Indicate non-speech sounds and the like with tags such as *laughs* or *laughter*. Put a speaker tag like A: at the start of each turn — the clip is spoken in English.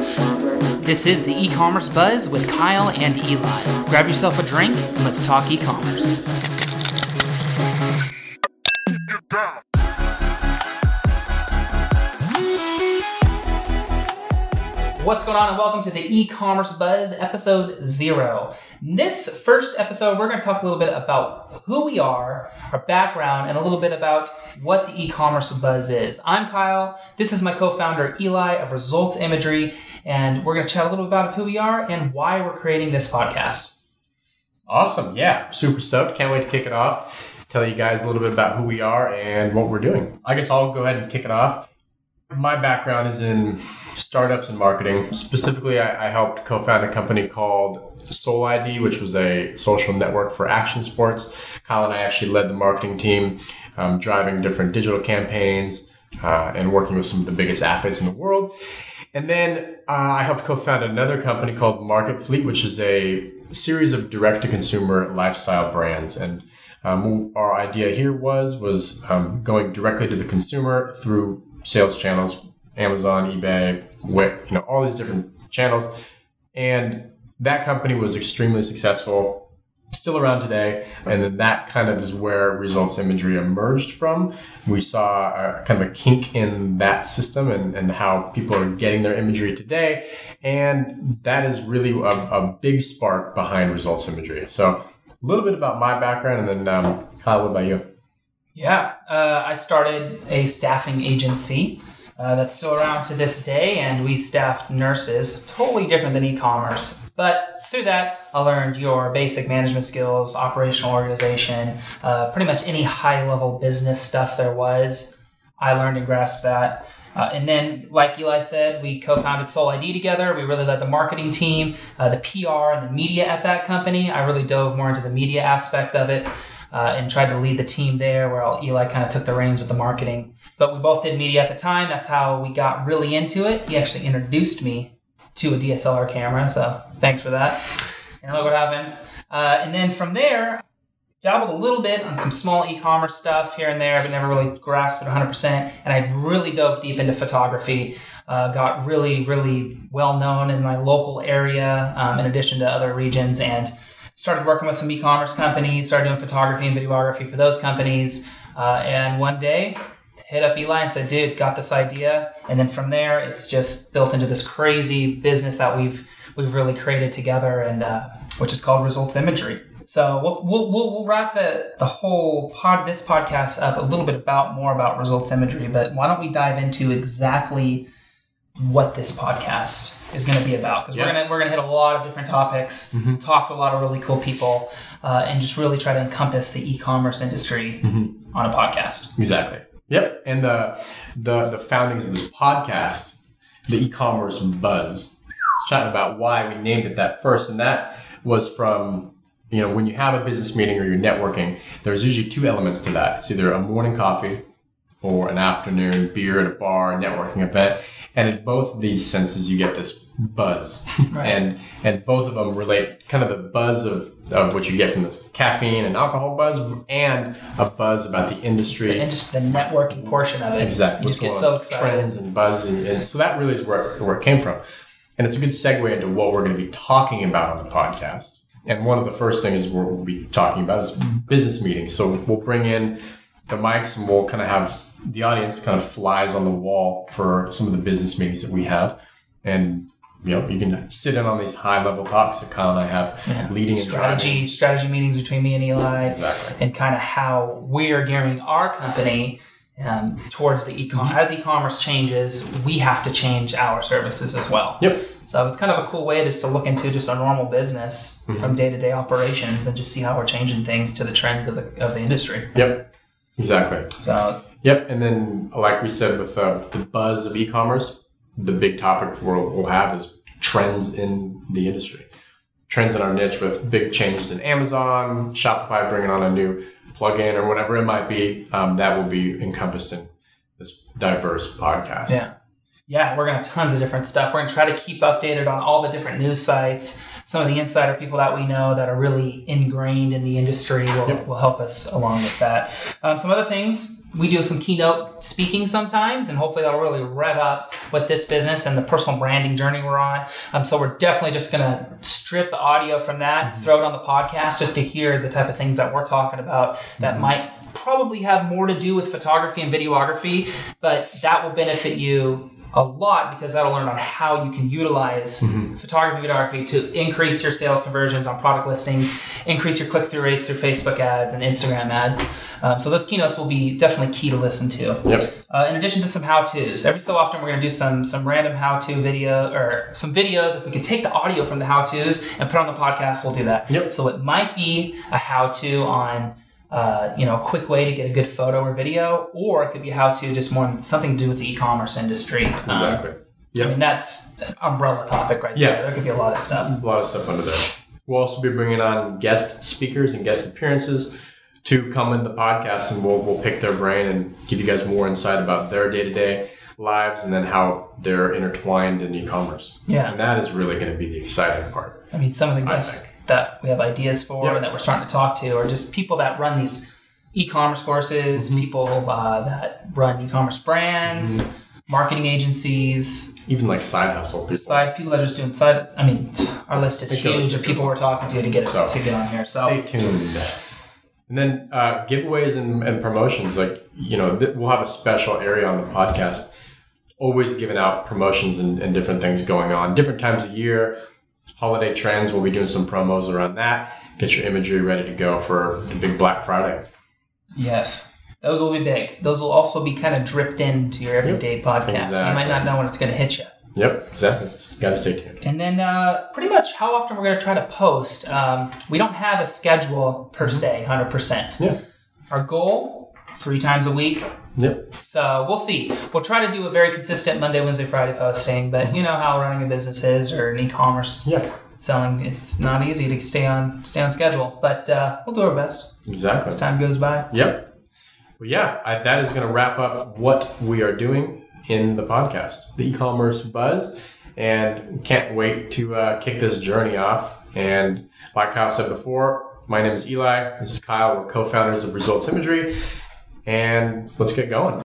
A: This is the e-commerce buzz with Kyle and Eli. Grab yourself a drink and let's talk e-commerce. What's going on, and welcome to the e-commerce buzz episode zero. This first episode, we're going to talk a little bit about who we are, our background, and a little bit about what the e-commerce buzz is. I'm Kyle. This is my co-founder Eli of Results Imagery, and we're going to chat a little bit about who we are and why we're creating this podcast.
B: Awesome. Yeah. Super stoked. Can't wait to kick it off. Tell you guys a little bit about who we are and what we're doing. I guess I'll go ahead and kick it off. My background is in startups and marketing. Specifically, I, I helped co found a company called Soul ID, which was a social network for action sports. Kyle and I actually led the marketing team, um, driving different digital campaigns uh, and working with some of the biggest athletes in the world. And then uh, I helped co-found another company called Market Fleet, which is a series of direct-to-consumer lifestyle brands. And um, our idea here was was um, going directly to the consumer through sales channels, Amazon, eBay, you know, all these different channels. And that company was extremely successful still around today. And then that kind of is where results imagery emerged from. We saw a, kind of a kink in that system and, and how people are getting their imagery today. And that is really a, a big spark behind results imagery. So a little bit about my background and then um, Kyle, what about you?
A: Yeah, uh, I started a staffing agency uh, that's still around to this day, and we staffed nurses, totally different than e commerce. But through that, I learned your basic management skills, operational organization, uh, pretty much any high level business stuff there was. I learned and grasped that. Uh, and then, like Eli said, we co-founded Soul ID together. We really led the marketing team, uh, the PR, and the media at that company. I really dove more into the media aspect of it uh, and tried to lead the team there, where Eli kind of took the reins with the marketing. But we both did media at the time. That's how we got really into it. He actually introduced me to a DSLR camera, so thanks for that. And look what happened. Uh, and then from there, dabbled a little bit on some small e-commerce stuff here and there, but never really grasped it 100%. And I really dove deep into photography. Uh, got really, really well known in my local area, um, in addition to other regions, and started working with some e-commerce companies. Started doing photography and videography for those companies. Uh, and one day, hit up Eli and said, "Dude, got this idea." And then from there, it's just built into this crazy business that we've we've really created together, and uh, which is called Results Imagery. So we'll, we'll, we'll, wrap the, the whole pod, this podcast up a little bit about more about results imagery, but why don't we dive into exactly what this podcast is going to be about? Because yeah. we're gonna we're gonna hit a lot of different topics, mm-hmm. talk to a lot of really cool people, uh, and just really try to encompass the e-commerce industry mm-hmm. on a podcast.
B: Exactly. Yep. And the the the foundings of this podcast, the e-commerce buzz, it's chatting about why we named it that first, and that was from you know, when you have a business meeting or you're networking, there's usually two elements to that. It's either a morning coffee or an afternoon beer at a bar, networking event. And in both these senses, you get this buzz. *laughs* Right. and and both of them relate kind of the buzz of, of what you get from this caffeine and alcohol buzz and a buzz about the industry.
A: And just the networking portion of it.
B: Exactly.
A: You just get so excited.
B: Trends and buzz. And, and so that really is where, where it came from. And it's a good segue into what we're going to be talking about on the podcast. And one of the first things we'll be talking about is mm-hmm. business meetings. So we'll bring in the mics and we'll kind of have the audience kind of flies on the wall for some of the business meetings that we have. And you know, you can sit in on these high level talks that Kyle and I have yeah. leading
A: strategy strategy meetings between me and Eli, exactly. and kind of how we're gearing our company um, towards the e-commerce. As e-commerce changes, we have to change our services as well.
B: Yep.
A: So it's kind of a cool way just to look into just a normal business mm-hmm. from day to day operations and just see how we're changing things to the trends of the of the industry.
B: Yep. Exactly.
A: So.
B: Yep. And then, like we said, with uh, the buzz of e-commerce, the big topic we'll, we'll have is trends in the industry. Trends in our niche with big changes in Amazon, Shopify bringing on a new plugin or whatever it might be, um, that will be encompassed in this diverse podcast.
A: Yeah. Yeah, we're going to have tons of different stuff. We're going to try to keep updated on all the different news sites. Some of the insider people that we know that are really ingrained in the industry will, yep. will help us along with that. Um, some other things we do some keynote speaking sometimes, and hopefully that'll really rev up with this business and the personal branding journey we're on. Um, so we're definitely just gonna strip the audio from that, throw it on the podcast just to hear the type of things that we're talking about that might probably have more to do with photography and videography, but that will benefit you a lot because that'll learn on how you can utilize photography videography to increase your sales conversions on product listings, increase your click through rates through Facebook ads and Instagram ads. Um, so those keynotes will be definitely key to listen to.
B: Yep.
A: Uh, in addition to some how tos, every so often we're going to do some some random how to video or some videos. If we could take the audio from the how tos and put on the podcast, we'll do that.
B: Yep.
A: So it might be a how to on uh, you know, a quick way to get a good photo or video, or it could be how to just more something to do with the e-commerce industry. Um,
B: Exactly.
A: I mean, that's an umbrella topic right
B: Yeah.
A: there. There could be a lot of stuff.
B: A lot of stuff under there. We'll also be bringing on guest speakers and guest appearances to come in the podcast, and we'll, we'll pick their brain and give you guys more insight about their day to day lives and then how they're intertwined in e-commerce.
A: Yeah.
B: And that is really going to be the exciting part.
A: I mean, some of the guests that we have ideas for
B: Yep.
A: and that we're starting to talk to are just people that run these e-commerce courses,
B: Mm-hmm.
A: people uh, that run e-commerce brands,
B: Mm-hmm.
A: marketing agencies,
B: Even like side hustle people.
A: side people that are just doing side. I mean, our list is huge of people we're talking to to get
B: So,
A: to get on here. So
B: Stay tuned. And then uh, giveaways and, and promotions, like, you know, th- we'll have a special area on the podcast, always giving out promotions and, and different things going on, different times of year, holiday trends. We'll be doing some promos around that. Get your imagery ready to go for the big Black Friday.
A: Yes. Those will be big. Those will also be kind of dripped into your everyday podcast. So you might not know when it's going to hit you.
B: Yep, exactly. Gotta stay tuned.
A: And then uh, pretty much how often we're going to try to post. Um, we don't have a schedule per se, 100%.
B: Yeah.
A: Our goal, three times a week.
B: Yep.
A: So we'll see. We'll try to do a very consistent Monday, Wednesday, Friday posting, but you know how running a business is or an e-commerce
B: Yeah,
A: selling, it's not easy to stay on stay on schedule. But uh, we'll do our best
B: exactly.
A: as time goes by.
B: Yep. Well, yeah, I, that is going to wrap up what we are doing in the podcast, the e-commerce buzz, and can't wait to uh, kick this journey off. And like Kyle said before, my name is Eli. This is Kyle. We're co-founders of Results Imagery, and let's get going.